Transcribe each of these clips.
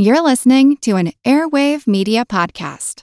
You're listening to an Airwave Media Podcast.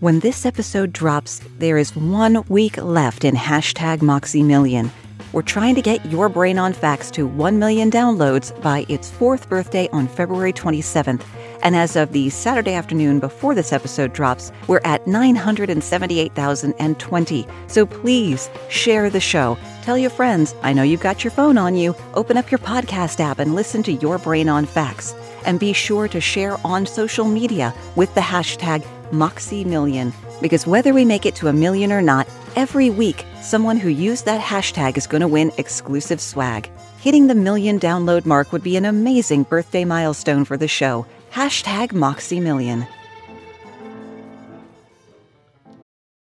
When this episode drops, there is one week left in hashtag Moxie Million. We're trying to get your brain on facts to 1 million downloads by its fourth birthday on February 27th. And as of the Saturday afternoon before this episode drops, we're at 978,020. So please share the show. Tell your friends. I know you've got your phone on you. Open up your podcast app and listen to Your Brain on Facts. And be sure to share on social media with the hashtag Moxie Million. Because whether we make it to a million or not, every week someone who used that hashtag is going to win exclusive swag. Hitting the million download mark would be an amazing birthday milestone for the show. Hashtag Moxie Million.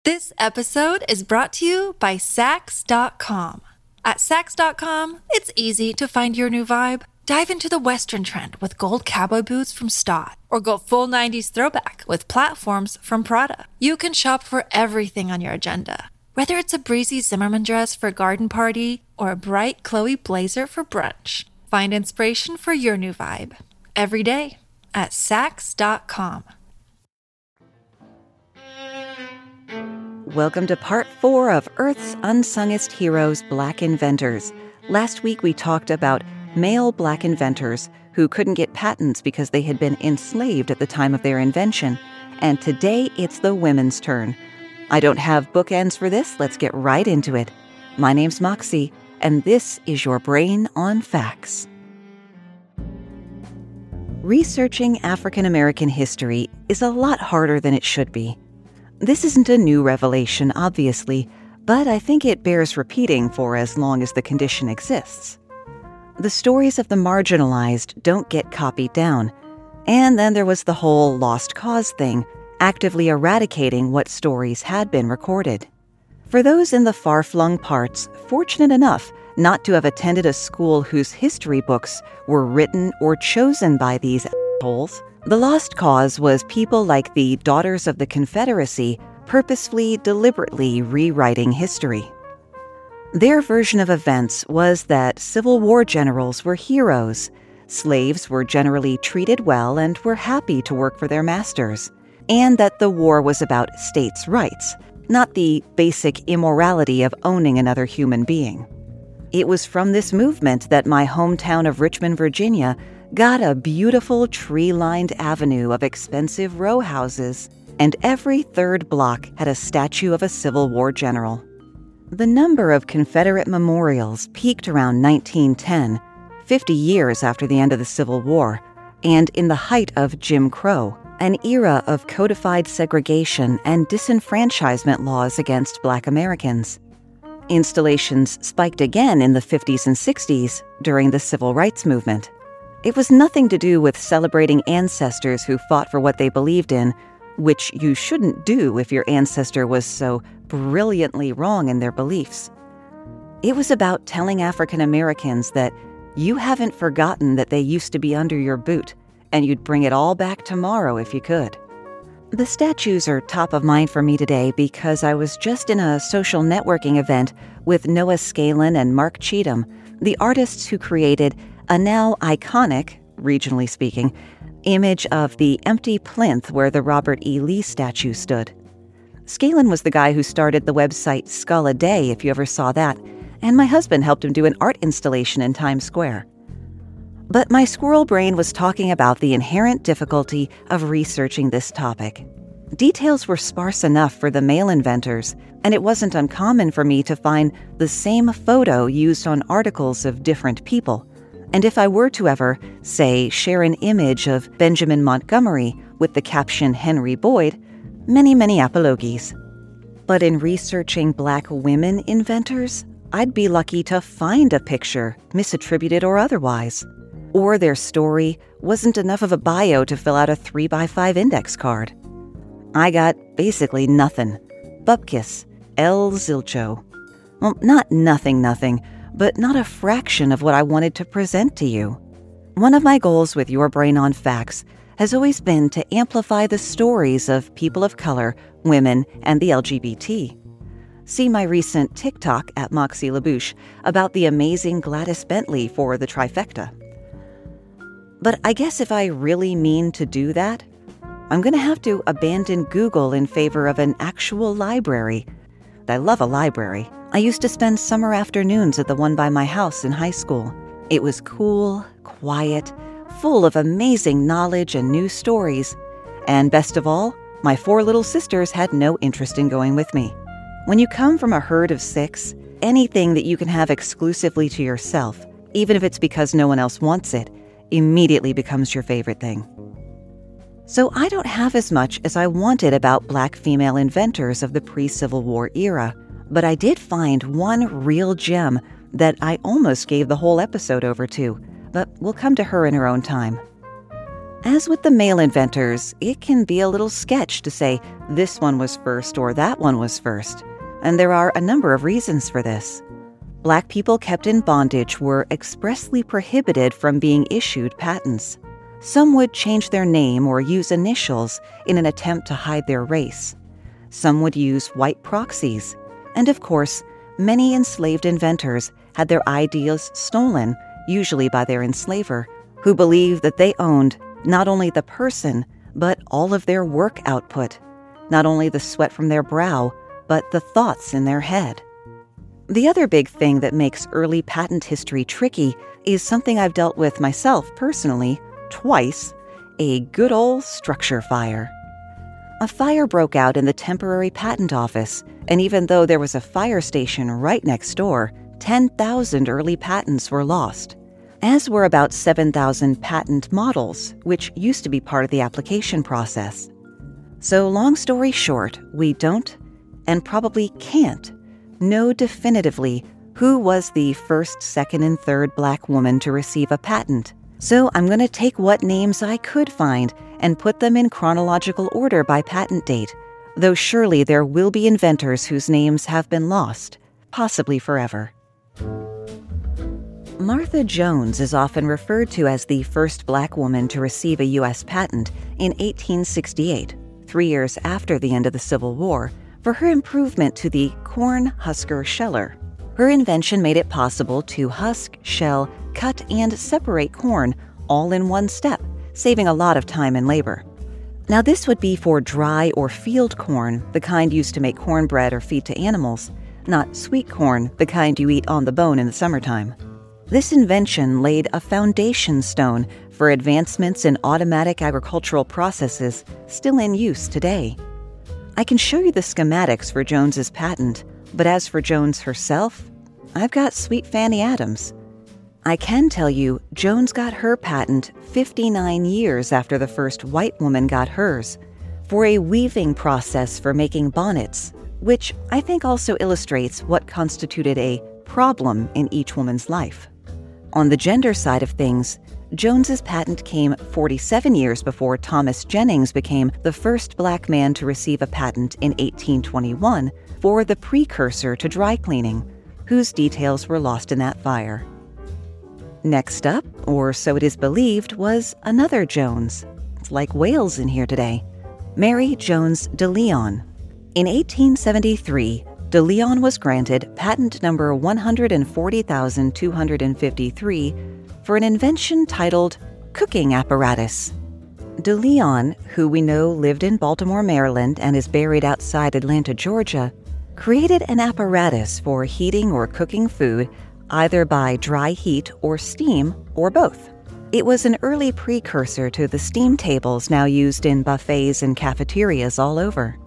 This episode is brought to you by Saks.com. At Saks.com, it's easy to find your new vibe. Dive into the Western trend with gold cowboy boots from Staud, or go full 90s throwback with platforms from Prada. You can shop for everything on your agenda, whether it's a breezy Zimmermann dress for a garden party or a bright Chloe blazer for brunch. Find inspiration for your new vibe every day at Saks.com. Welcome to part four of Earth's Unsungest Heroes Black Inventors. Last week we talked about male black inventors who couldn't get patents because they had been enslaved at the time of their invention. And today it's the women's turn. I don't have bookends for this. Let's get right into it. My name's Moxie, and this is your Brain on Facts. Researching African American history is a lot harder than it should be. This isn't a new revelation, obviously, but I think it bears repeating for as long as the condition exists. The stories of the marginalized don't get copied down. And then there was the whole lost cause thing, actively eradicating what stories had been recorded. For those in the far flung parts, fortunate enough not to have attended a school whose history books were written or chosen by these assholes, the lost cause was people like the Daughters of the Confederacy purposefully, deliberately rewriting history. Their version of events was that Civil War generals were heroes, slaves were generally treated well and were happy to work for their masters, and that the war was about states' rights, not the basic immorality of owning another human being. It was from this movement that my hometown of Richmond, Virginia, got a beautiful tree lined avenue of expensive row houses, and every third block had a statue of a Civil War general. The number of Confederate memorials peaked around 1910, 50 years after the end of the Civil War, and in the height of Jim Crow, an era of codified segregation and disenfranchisement laws against black Americans. Installations spiked again in the 50s and 60s during the Civil Rights Movement. It was nothing to do with celebrating ancestors who fought for what they believed in, which you shouldn't do if your ancestor was so brilliantly wrong in their beliefs. It was about telling African Americans that you haven't forgotten that they used to be under your boot, and you'd bring it all back tomorrow if you could. The statues are top of mind for me today because I was just in a social networking event with Noah Scalin and Mark Cheatham, the artists who created a now iconic, regionally speaking, image of the empty plinth where the Robert E. Lee statue stood. Scalin was the guy who started the website Skull a Day, if you ever saw that, and my husband helped him do an art installation in Times Square. But my squirrel brain was talking about the inherent difficulty of researching this topic. Details were sparse enough for the male inventors, and it wasn't uncommon for me to find the same photo used on articles of different people. And if I were to ever, say, share an image of Benjamin Montgomery with the caption Henry Boyd, many, many apologies. But in researching black women inventors, I'd be lucky to find a picture, misattributed or otherwise. Or their story wasn't enough of a bio to fill out a 3x5 index card. I got basically nothing. Bupkis, El Zilcho. Well, not nothing, nothing, but not a fraction of what I wanted to present to you. One of my goals with Your Brain on Facts has always been to amplify the stories of people of color, women, and the LGBT. See my recent TikTok at Moxie LaBouche about the amazing Gladys Bentley for the trifecta. But I guess if I really mean to do that, I'm going to have to abandon Google in favor of an actual library. I love a library. I used to spend summer afternoons at the one by my house in high school. It was cool, quiet, full of amazing knowledge and new stories. And best of all, my four little sisters had no interest in going with me. When you come from a herd of six, anything that you can have exclusively to yourself, even if it's because no one else wants it, immediately becomes your favorite thing. So I don't have as much as I wanted about black female inventors of the pre Civil War era, but I did find one real gem that I almost gave the whole episode over to, but we'll come to her in her own time. As with the male inventors, it can be a little sketch to say this one was first or that one was first, and there are a number of reasons for this. Black people kept in bondage were expressly prohibited from being issued patents. Some would change their name or use initials in an attempt to hide their race. Some would use white proxies. And of course, many enslaved inventors had their ideas stolen, usually by their enslaver, who believed that they owned not only the person, but all of their work output, not only the sweat from their brow, but the thoughts in their head. The other big thing that makes early patent history tricky is something I've dealt with myself personally twice a good old structure fire. A fire broke out in the temporary patent office, and even though there was a fire station right next door, 10,000 early patents were lost, as were about 7,000 patent models, which used to be part of the application process. So, long story short, we don't, and probably can't, know definitively who was the first, second, and third black woman to receive a patent. So, I'm going to take what names I could find and put them in chronological order by patent date, though surely there will be inventors whose names have been lost, possibly forever. Martha Jones is often referred to as the first black woman to receive a U.S. patent in 1868, three years after the end of the Civil War, for her improvement to the corn husker sheller. Her invention made it possible to husk, shell, cut, and separate corn all in one step, saving a lot of time and labor. Now, this would be for dry or field corn, the kind used to make cornbread or feed to animals, not sweet corn, the kind you eat on the bone in the summertime. This invention laid a foundation stone for advancements in automatic agricultural processes still in use today. I can show you the schematics for Jones's patent, but as for Jones herself, I've got sweet Fanny Adams. I can tell you Jones got her patent 59 years after the first white woman got hers for a weaving process for making bonnets, which I think also illustrates what constituted a problem in each woman's life. On the gender side of things, Jones's patent came 47 years before Thomas Jennings became the first black man to receive a patent in 1821 for the precursor to dry cleaning, whose details were lost in that fire. Next up, or so it is believed, was another Jones. It's like Wales in here today. Mary Jones de Leon. In 1873, De Leon was granted patent number 140,253 for an invention titled cooking apparatus. De Leon, who we know lived in Baltimore, Maryland, and is buried outside Atlanta, Georgia, created an apparatus for heating or cooking food either by dry heat or steam or both. It was an early precursor to the steam tables now used in buffets and cafeterias all over.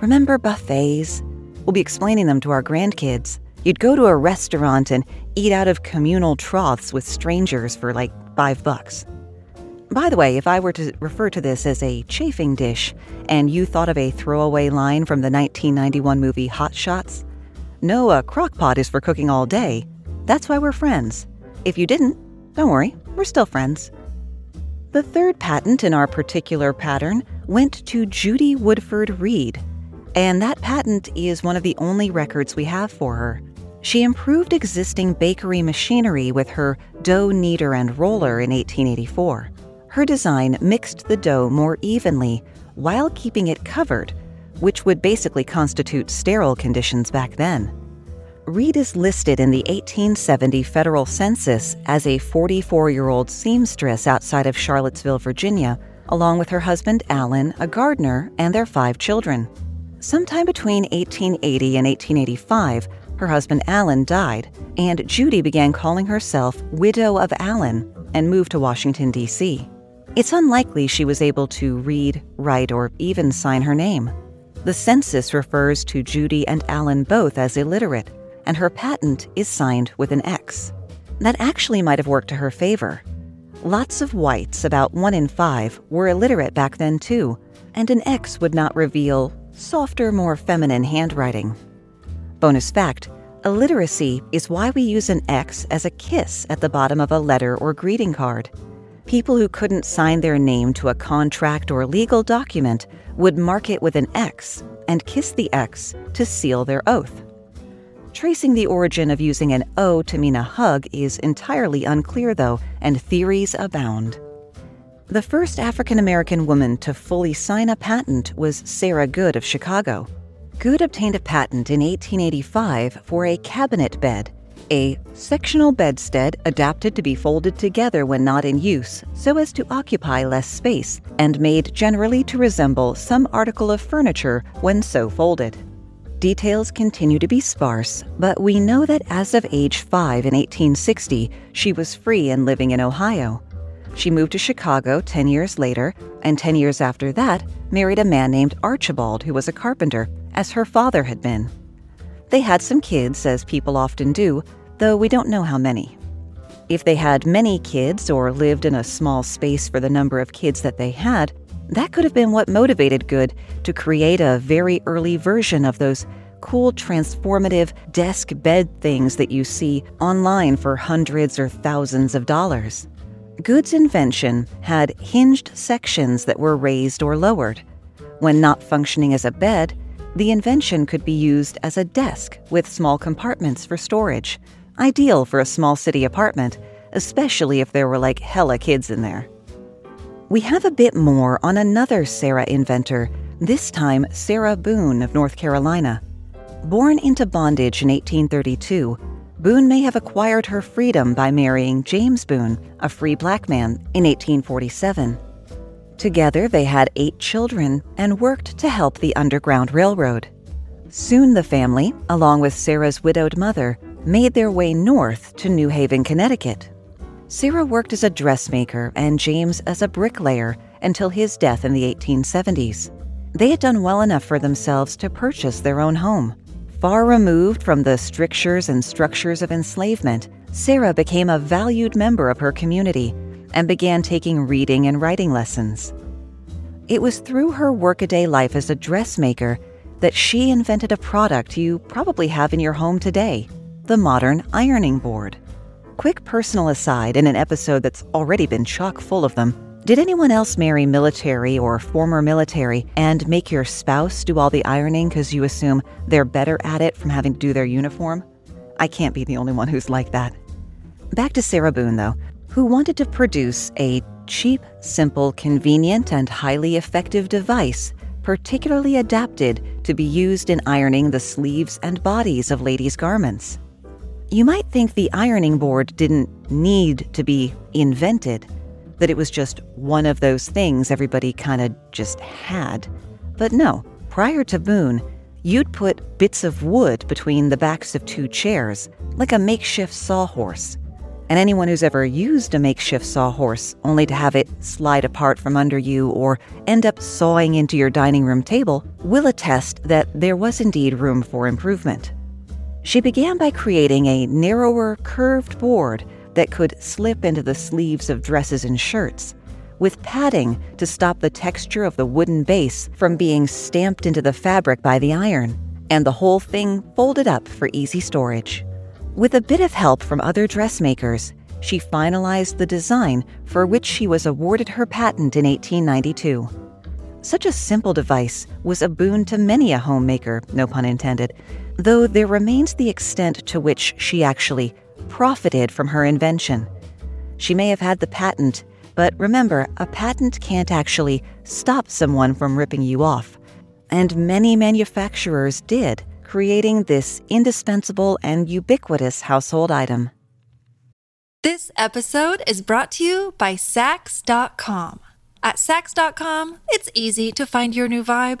Remember buffets? We'll be explaining them to our grandkids. You'd go to a restaurant and eat out of communal troughs with strangers for like five bucks. By the way, if I were to refer to this as a chafing dish and you thought of a throwaway line from the 1991 movie Hot Shots, no, a crock pot is for cooking all day. That's why we're friends. If you didn't, don't worry, we're still friends. The third patent in our particular pattern went to Judy Woodford Reed, and that patent is one of the only records we have for her. She improved existing bakery machinery with her dough kneader and roller in 1884. Her design mixed the dough more evenly while keeping it covered, which would basically constitute sterile conditions back then. Reed is listed in the 1870 federal census as a 44 year old seamstress outside of Charlottesville, Virginia, along with her husband Allen, a gardener, and their five children. Sometime between 1880 and 1885, her husband Allen died, and Judy began calling herself Widow of Allen and moved to Washington, D.C. It's unlikely she was able to read, write, or even sign her name. The census refers to Judy and Allen both as illiterate, and her patent is signed with an X. That actually might have worked to her favor. Lots of whites, about one in five, were illiterate back then too, and an X would not reveal softer, more feminine handwriting. Bonus fact illiteracy is why we use an X as a kiss at the bottom of a letter or greeting card. People who couldn't sign their name to a contract or legal document would mark it with an X and kiss the X to seal their oath. Tracing the origin of using an O to mean a hug is entirely unclear, though, and theories abound. The first African American woman to fully sign a patent was Sarah Goode of Chicago. Goode obtained a patent in 1885 for a cabinet bed, a sectional bedstead adapted to be folded together when not in use so as to occupy less space and made generally to resemble some article of furniture when so folded. Details continue to be sparse, but we know that as of age 5 in 1860, she was free and living in Ohio. She moved to Chicago 10 years later, and 10 years after that, married a man named Archibald, who was a carpenter, as her father had been. They had some kids, as people often do, though we don't know how many. If they had many kids or lived in a small space for the number of kids that they had, that could have been what motivated Goode to create a very early version of those cool, transformative desk bed things that you see online for hundreds or thousands of dollars. Goode's invention had hinged sections that were raised or lowered. When not functioning as a bed, the invention could be used as a desk with small compartments for storage, ideal for a small city apartment, especially if there were like hella kids in there. We have a bit more on another Sarah inventor, this time Sarah Boone of North Carolina. Born into bondage in 1832, Boone may have acquired her freedom by marrying James Boone, a free black man, in 1847. Together, they had eight children and worked to help the Underground Railroad. Soon, the family, along with Sarah's widowed mother, made their way north to New Haven, Connecticut, Sarah worked as a dressmaker and James as a bricklayer until his death in the 1870s. They had done well enough for themselves to purchase their own home. Far removed from the strictures and structures of enslavement, Sarah became a valued member of her community and began taking reading and writing lessons. It was through her workaday life as a dressmaker that she invented a product you probably have in your home today the modern ironing board. Quick personal aside in an episode that's already been chock full of them. Did anyone else marry military or former military and make your spouse do all the ironing because you assume they're better at it from having to do their uniform? I can't be the only one who's like that. Back to Sarah Boone, though, who wanted to produce a cheap, simple, convenient, and highly effective device particularly adapted to be used in ironing the sleeves and bodies of ladies' garments. You might think the ironing board didn't need to be invented, that it was just one of those things everybody kind of just had. But no, prior to Boone, you'd put bits of wood between the backs of two chairs, like a makeshift sawhorse. And anyone who's ever used a makeshift sawhorse only to have it slide apart from under you or end up sawing into your dining room table will attest that there was indeed room for improvement. She began by creating a narrower, curved board that could slip into the sleeves of dresses and shirts, with padding to stop the texture of the wooden base from being stamped into the fabric by the iron, and the whole thing folded up for easy storage. With a bit of help from other dressmakers, she finalized the design for which she was awarded her patent in 1892. Such a simple device was a boon to many a homemaker, no pun intended, though there remains the extent to which she actually profited from her invention. She may have had the patent, but remember, a patent can't actually stop someone from ripping you off. And many manufacturers did, creating this indispensable and ubiquitous household item. This episode is brought to you by Saks.com. At Saks.com, it's easy to find your new vibe.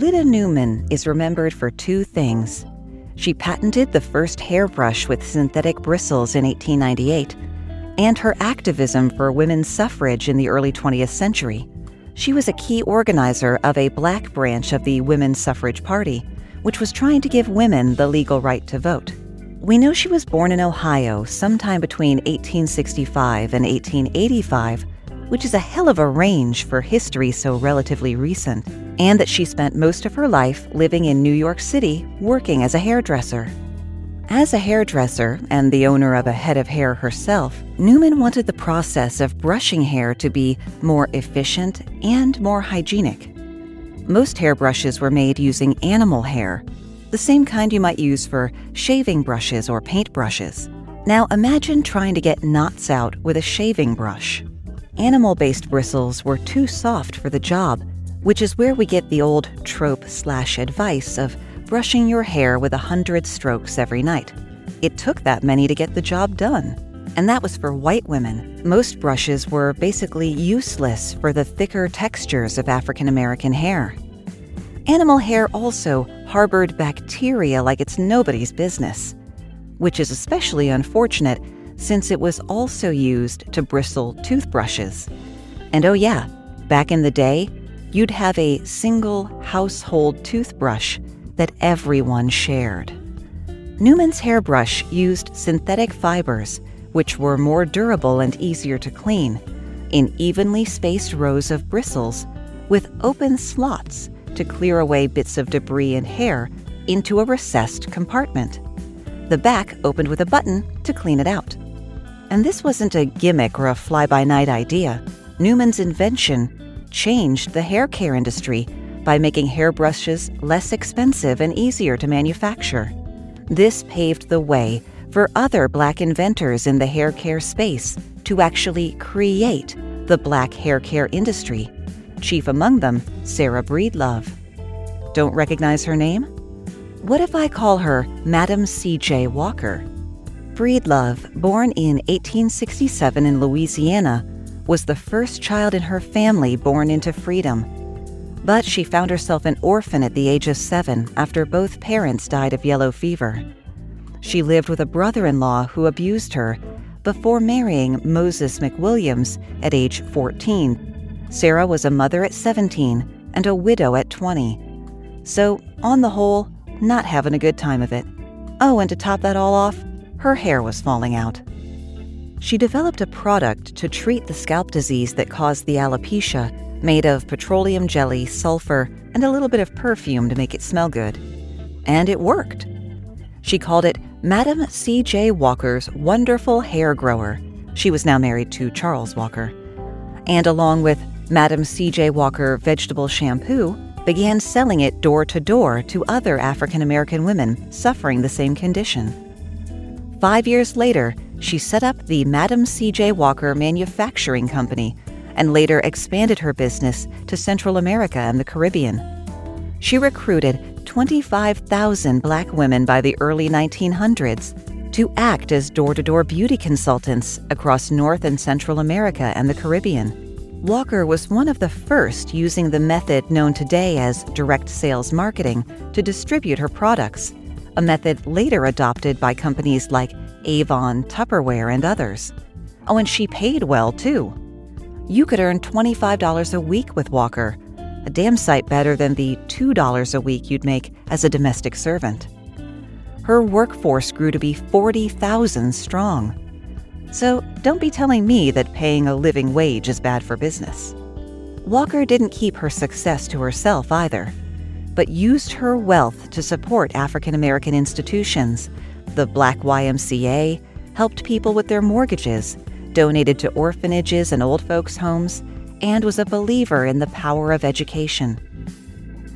Lyda Newman is remembered for two things. She patented the first hairbrush with synthetic bristles in 1898, and her activism for women's suffrage in the early 20th century. She was a key organizer of a black branch of the Women's Suffrage Party, which was trying to give women the legal right to vote. We know she was born in Ohio sometime between 1865 and 1885, which is a hell of a range for history so relatively recent, and that she spent most of her life living in New York City working as a hairdresser. As a hairdresser and the owner of a head of hair herself, Newman wanted the process of brushing hair to be more efficient and more hygienic. Most hairbrushes were made using animal hair, the same kind you might use for shaving brushes or paint brushes. Now imagine trying to get knots out with a shaving brush. Animal based bristles were too soft for the job, which is where we get the old trope slash advice of brushing your hair with a hundred strokes every night. It took that many to get the job done. And that was for white women. Most brushes were basically useless for the thicker textures of African American hair. Animal hair also harbored bacteria like it's nobody's business, which is especially unfortunate since it was also used to bristle toothbrushes. And oh, yeah, back in the day, you'd have a single household toothbrush that everyone shared. Newman's hairbrush used synthetic fibers, which were more durable and easier to clean, in evenly spaced rows of bristles with open slots to clear away bits of debris and hair into a recessed compartment. The back opened with a button to clean it out. And this wasn't a gimmick or a fly by night idea. Newman's invention changed the hair care industry by making hairbrushes less expensive and easier to manufacture. This paved the way for other black inventors in the hair care space to actually create the black hair care industry, chief among them, Sarah Breedlove. Don't recognize her name? What if I call her Madam C.J. Walker? Breedlove, born in 1867 in Louisiana, was the first child in her family born into freedom but she found herself an orphan at the age of seven after both parents died of yellow fever. She lived with a brother in law who abused her before marrying Moses McWilliams at age 14. Sarah was a mother at 17 and a widow at 20. So, on the whole, not having a good time of it. Oh, and to top that all off, her hair was falling out. She developed a product to treat the scalp disease that caused the alopecia made of petroleum jelly, sulfur, and a little bit of perfume to make it smell good. And it worked. She called it Madam C.J. Walker's Wonderful Hair Grower. She was now married to Charles Walker. And along with Madam C.J. Walker Vegetable Shampoo, began selling it door to door to other African American women suffering the same condition. Five years later, she set up the Madam C.J. Walker Manufacturing Company, and later expanded her business to Central America and the Caribbean. She recruited 25,000 black women by the early 1900s to act as door to door beauty consultants across North and Central America and the Caribbean. Walker was one of the first using the method known today as direct sales marketing to distribute her products, a method later adopted by companies like Avon, Tupperware, and others. Oh, and she paid well, too. You could earn $25 a week with Walker, a damn sight better than the $2 a week you'd make as a domestic servant. Her workforce grew to be 40,000 strong. So don't be telling me that paying a living wage is bad for business. Walker didn't keep her success to herself either, but used her wealth to support African American institutions. The Black YMCA helped people with their mortgages, donated to orphanages and old folks' homes, and was a believer in the power of education.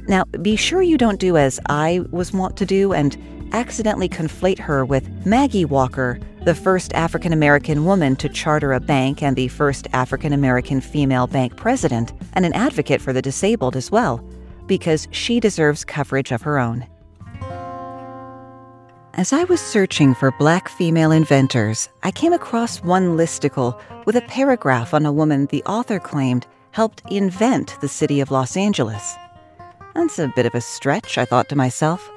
Now, be sure you don't do as I was wont to do and accidentally conflate her with Maggie Walker, the first African American woman to charter a bank and the first African American female bank president, and an advocate for the disabled as well, because she deserves coverage of her own. As I was searching for black female inventors, I came across one listicle with a paragraph on a woman the author claimed helped invent the city of Los Angeles. That's a bit of a stretch, I thought to myself.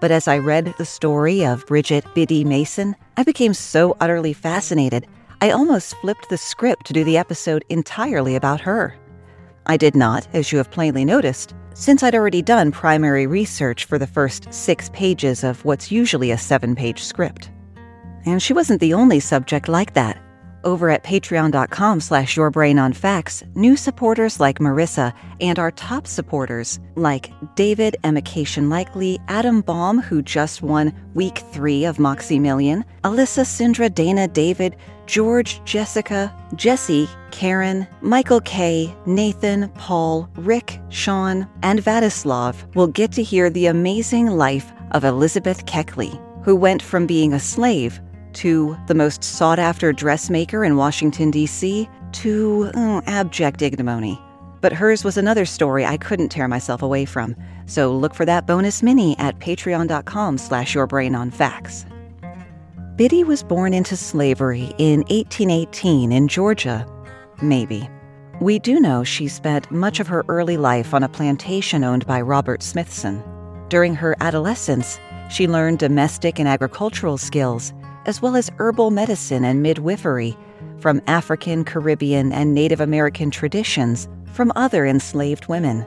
But as I read the story of Bridget Biddy Mason, I became so utterly fascinated, I almost flipped the script to do the episode entirely about her. I did not, as you have plainly noticed, since I'd already done primary research for the first six pages of what's usually a seven page script. And she wasn't the only subject like that. Over at patreon.com slash yourbrainonfacts, new supporters like Marissa and our top supporters like David Emication Likely, Adam Baum, who just won week three of Moxie Million, Alyssa, Sindra, Dana, David, George, Jessica, Jesse, Karen, Michael K., Nathan, Paul, Rick, Sean, and Vadislav will get to hear the amazing life of Elizabeth Keckley, who went from being a slave to the most sought after dressmaker in Washington, D.C., to oh, abject ignominy. But hers was another story I couldn't tear myself away from. So look for that bonus mini at patreon.com slash yourbrainonfacts. Biddy was born into slavery in 1818 in Georgia. Maybe. We do know she spent much of her early life on a plantation owned by Robert Smithson. During her adolescence, she learned domestic and agricultural skills as well as herbal medicine and midwifery from African, Caribbean, and Native American traditions from other enslaved women.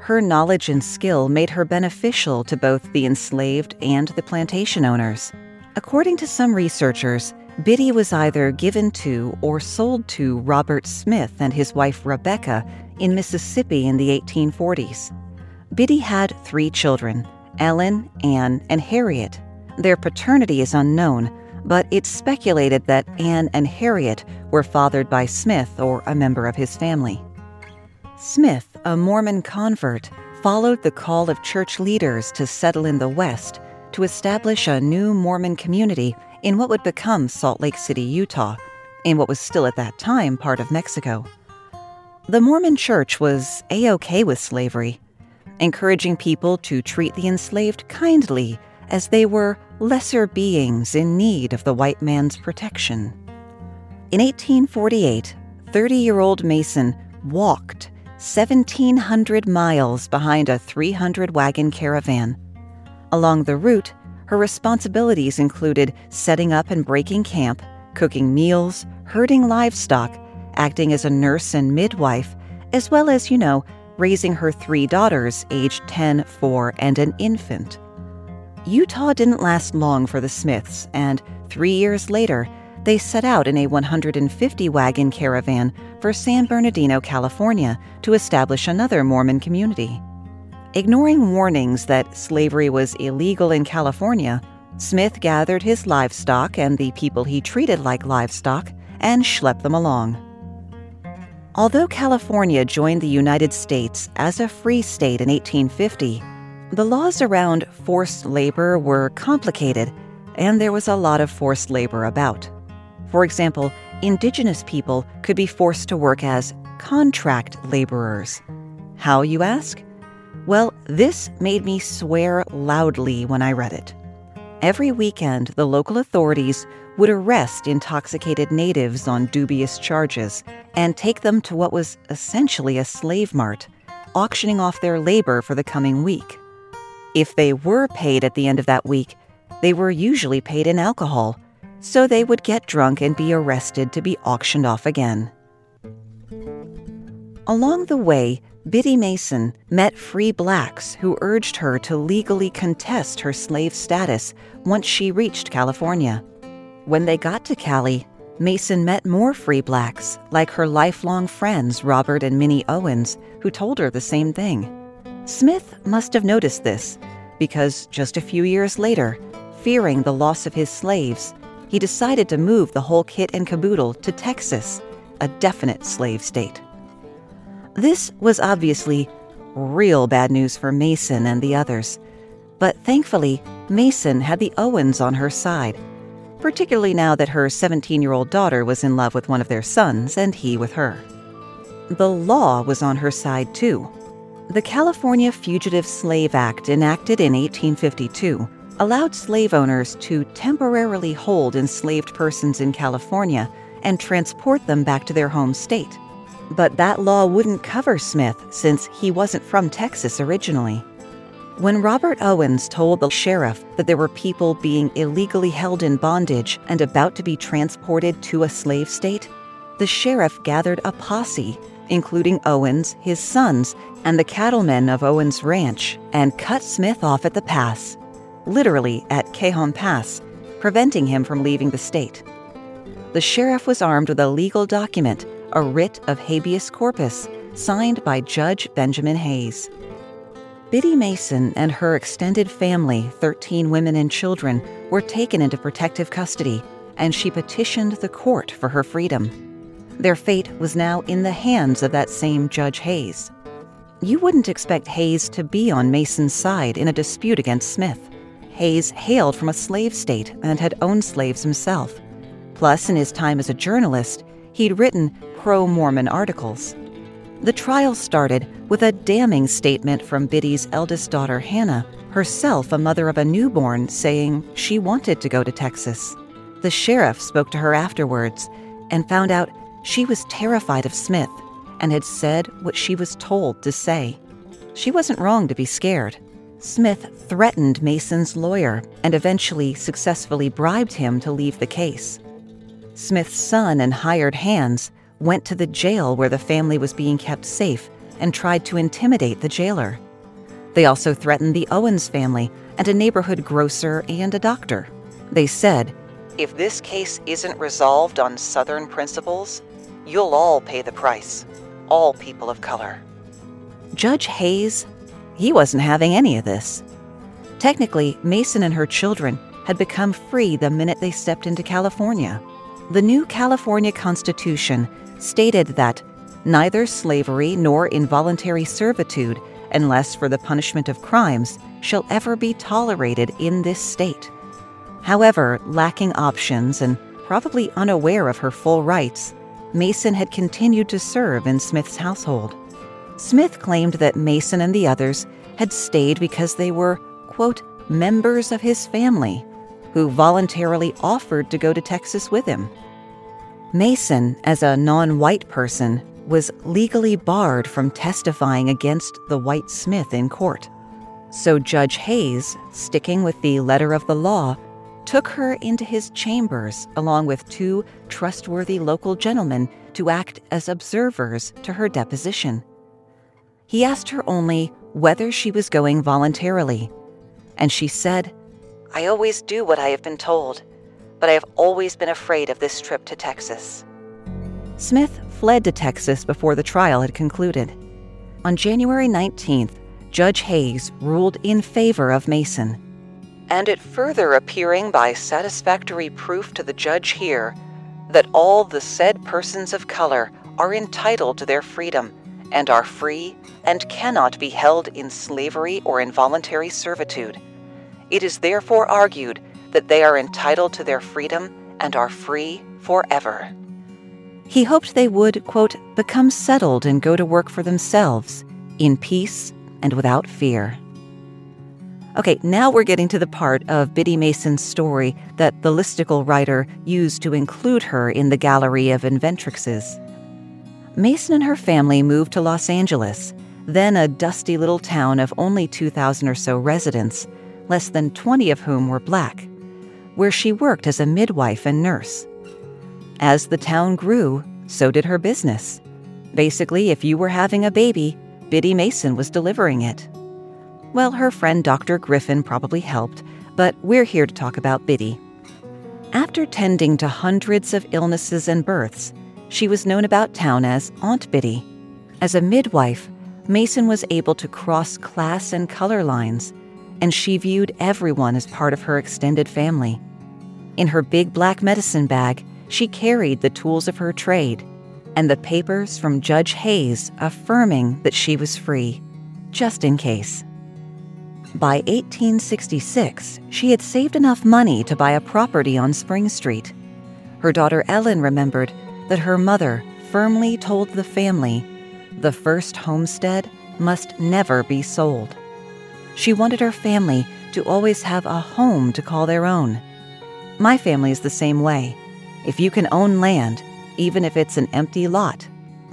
Her knowledge and skill made her beneficial to both the enslaved and the plantation owners. According to some researchers, Biddy was either given to or sold to Robert Smith and his wife Rebecca in Mississippi in the 1840s. Biddy had three children Ellen, Anne, and Harriet. Their paternity is unknown, but it's speculated that Anne and Harriet were fathered by Smith or a member of his family. Smith, a Mormon convert, followed the call of church leaders to settle in the West to establish a new Mormon community in what would become Salt Lake City, Utah, in what was still at that time part of Mexico. The Mormon church was A OK with slavery, encouraging people to treat the enslaved kindly as they were lesser beings in need of the white man's protection. In 1848, 30 year old Mason walked 1,700 miles behind a 300 wagon caravan. Along the route, her responsibilities included setting up and breaking camp, cooking meals, herding livestock, acting as a nurse and midwife, as well as, you know, raising her three daughters aged 10, 4, and an infant. Utah didn't last long for the Smiths, and three years later, they set out in a 150 wagon caravan for San Bernardino, California, to establish another Mormon community. Ignoring warnings that slavery was illegal in California, Smith gathered his livestock and the people he treated like livestock and schlepped them along. Although California joined the United States as a free state in 1850, the laws around forced labor were complicated, and there was a lot of forced labor about. For example, indigenous people could be forced to work as contract laborers. How, you ask? Well, this made me swear loudly when I read it. Every weekend, the local authorities would arrest intoxicated natives on dubious charges and take them to what was essentially a slave mart, auctioning off their labor for the coming week. If they were paid at the end of that week, they were usually paid in alcohol, so they would get drunk and be arrested to be auctioned off again. Along the way, Biddy Mason met free blacks who urged her to legally contest her slave status once she reached California. When they got to Cali, Mason met more free blacks, like her lifelong friends Robert and Minnie Owens, who told her the same thing. Smith must have noticed this, because just a few years later, fearing the loss of his slaves, he decided to move the whole kit and caboodle to Texas, a definite slave state. This was obviously real bad news for Mason and the others. But thankfully, Mason had the Owens on her side, particularly now that her 17 year old daughter was in love with one of their sons and he with her. The law was on her side too. The California Fugitive Slave Act, enacted in 1852, allowed slave owners to temporarily hold enslaved persons in California and transport them back to their home state. But that law wouldn't cover Smith since he wasn't from Texas originally. When Robert Owens told the sheriff that there were people being illegally held in bondage and about to be transported to a slave state, the sheriff gathered a posse, including Owens, his sons, and the cattlemen of Owens Ranch, and cut Smith off at the pass, literally at Cajon Pass, preventing him from leaving the state. The sheriff was armed with a legal document a writ of habeas corpus signed by Judge Benjamin Hayes. Biddy Mason and her extended family, 13 women and children, were taken into protective custody, and she petitioned the court for her freedom. Their fate was now in the hands of that same Judge Hayes. You wouldn't expect Hayes to be on Mason's side in a dispute against Smith. Hayes hailed from a slave state and had owned slaves himself. Plus, in his time as a journalist, he'd written pro Mormon articles. The trial started with a damning statement from Biddy's eldest daughter, Hannah, herself a mother of a newborn, saying she wanted to go to Texas. The sheriff spoke to her afterwards and found out she was terrified of Smith and had said what she was told to say. She wasn't wrong to be scared. Smith threatened Mason's lawyer and eventually successfully bribed him to leave the case. Smith's son and hired hands went to the jail where the family was being kept safe and tried to intimidate the jailer. They also threatened the Owens family and a neighborhood grocer and a doctor. They said, If this case isn't resolved on Southern principles, you'll all pay the price, all people of color. Judge Hayes, he wasn't having any of this. Technically, Mason and her children had become free the minute they stepped into California. The new California Constitution stated that neither slavery nor involuntary servitude, unless for the punishment of crimes, shall ever be tolerated in this state. However, lacking options and probably unaware of her full rights, Mason had continued to serve in Smith's household. Smith claimed that Mason and the others had stayed because they were, quote, members of his family, who voluntarily offered to go to Texas with him. Mason, as a non white person, was legally barred from testifying against the white Smith in court. So Judge Hayes, sticking with the letter of the law, took her into his chambers along with two trustworthy local gentlemen to act as observers to her deposition. He asked her only whether she was going voluntarily, and she said, I always do what I have been told but I have always been afraid of this trip to Texas. Smith fled to Texas before the trial had concluded. On January 19th, Judge Hayes ruled in favor of Mason. And it further appearing by satisfactory proof to the judge here that all the said persons of color are entitled to their freedom and are free and cannot be held in slavery or involuntary servitude. It is therefore argued that they are entitled to their freedom and are free forever. He hoped they would, quote, become settled and go to work for themselves, in peace and without fear. Okay, now we're getting to the part of Biddy Mason's story that the listicle writer used to include her in the gallery of inventrixes. Mason and her family moved to Los Angeles, then a dusty little town of only 2,000 or so residents, less than 20 of whom were black where she worked as a midwife and nurse. As the town grew, so did her business. Basically, if you were having a baby, Biddy Mason was delivering it. Well, her friend Dr. Griffin probably helped, but we're here to talk about Biddy. After tending to hundreds of illnesses and births, she was known about town as Aunt Biddy. As a midwife, Mason was able to cross class and color lines, and she viewed everyone as part of her extended family. In her big black medicine bag, she carried the tools of her trade and the papers from Judge Hayes affirming that she was free, just in case. By 1866, she had saved enough money to buy a property on Spring Street. Her daughter Ellen remembered that her mother firmly told the family the first homestead must never be sold. She wanted her family to always have a home to call their own. My family is the same way. If you can own land, even if it's an empty lot,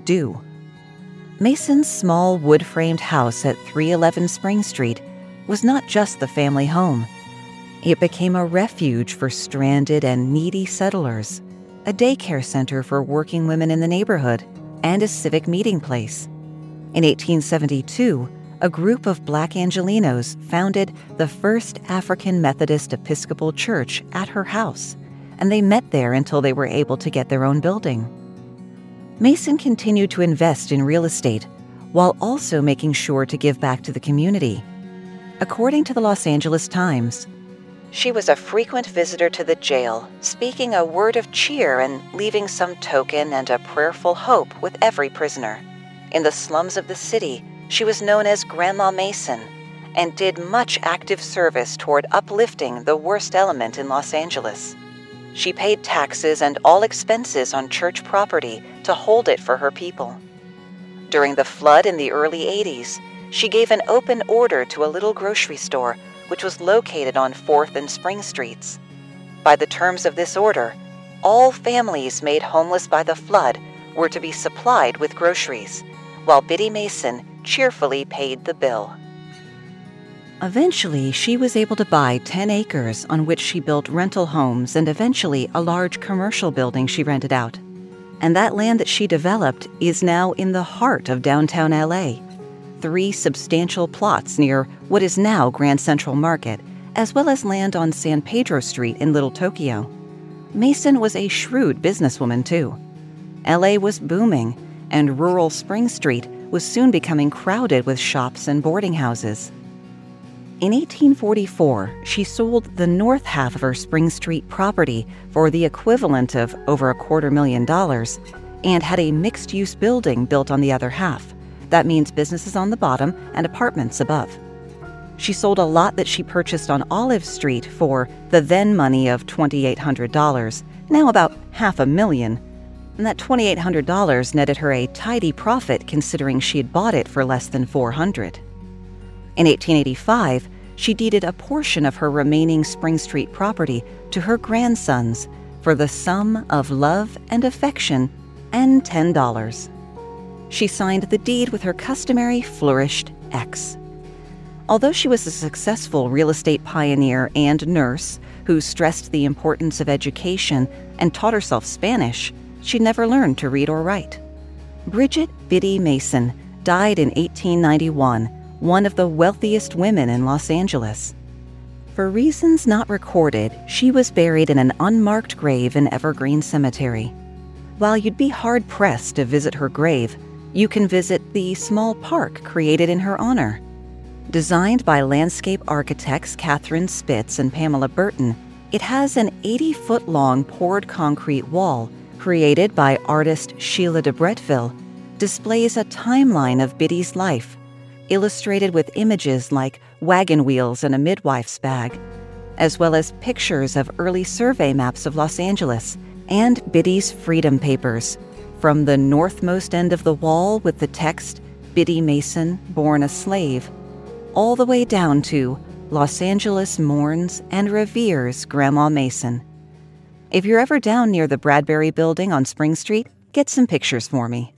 do. Mason's small wood framed house at 311 Spring Street was not just the family home. It became a refuge for stranded and needy settlers, a daycare center for working women in the neighborhood, and a civic meeting place. In 1872, a group of black Angelenos founded the first African Methodist Episcopal Church at her house, and they met there until they were able to get their own building. Mason continued to invest in real estate while also making sure to give back to the community. According to the Los Angeles Times, she was a frequent visitor to the jail, speaking a word of cheer and leaving some token and a prayerful hope with every prisoner. In the slums of the city, she was known as Grandma Mason and did much active service toward uplifting the worst element in Los Angeles. She paid taxes and all expenses on church property to hold it for her people. During the flood in the early 80s, she gave an open order to a little grocery store which was located on 4th and Spring Streets. By the terms of this order, all families made homeless by the flood were to be supplied with groceries, while Biddy Mason cheerfully paid the bill. Eventually, she was able to buy 10 acres on which she built rental homes and eventually a large commercial building she rented out. And that land that she developed is now in the heart of downtown LA. Three substantial plots near what is now Grand Central Market, as well as land on San Pedro Street in Little Tokyo. Mason was a shrewd businesswoman, too. LA was booming, and rural Spring Street was soon becoming crowded with shops and boarding houses. In 1844, she sold the north half of her Spring Street property for the equivalent of over a quarter million dollars and had a mixed use building built on the other half. That means businesses on the bottom and apartments above. She sold a lot that she purchased on Olive Street for the then money of $2,800, now about half a million, and that $2,800 netted her a tidy profit considering she had bought it for less than 400. In 1885, she deeded a portion of her remaining Spring Street property to her grandsons for the sum of love and affection and $10. She signed the deed with her customary flourished X. Although she was a successful real estate pioneer and nurse who stressed the importance of education and taught herself Spanish, she never learned to read or write. Bridget Biddy Mason died in 1891, one of the wealthiest women in Los Angeles. For reasons not recorded, she was buried in an unmarked grave in Evergreen Cemetery. While you'd be hard pressed to visit her grave, you can visit the small park created in her honor. Designed by landscape architects Katherine Spitz and Pamela Burton, it has an 80 foot long poured concrete wall created by artist Sheila de Bretteville, displays a timeline of Biddy's life, illustrated with images like wagon wheels and a midwife's bag, as well as pictures of early survey maps of Los Angeles and Biddy's Freedom Papers, from the northmost end of the wall with the text Biddy Mason, born a slave, all the way down to Los Angeles mourns and reveres Grandma Mason. If you're ever down near the Bradbury building on Spring Street, get some pictures for me.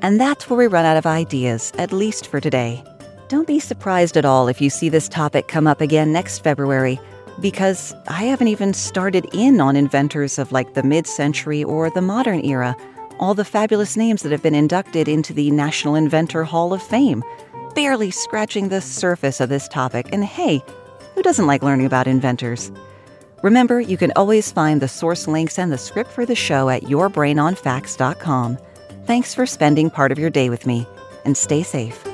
And that's where we run out of ideas, at least for today. Don't be surprised at all if you see this topic come up again next February, because I haven't even started in on inventors of like the mid century or the modern era, all the fabulous names that have been inducted into the National Inventor Hall of Fame. Barely scratching the surface of this topic, and hey, who doesn't like learning about inventors? Remember, you can always find the source links and the script for the show at yourbrainonfacts.com. Thanks for spending part of your day with me, and stay safe.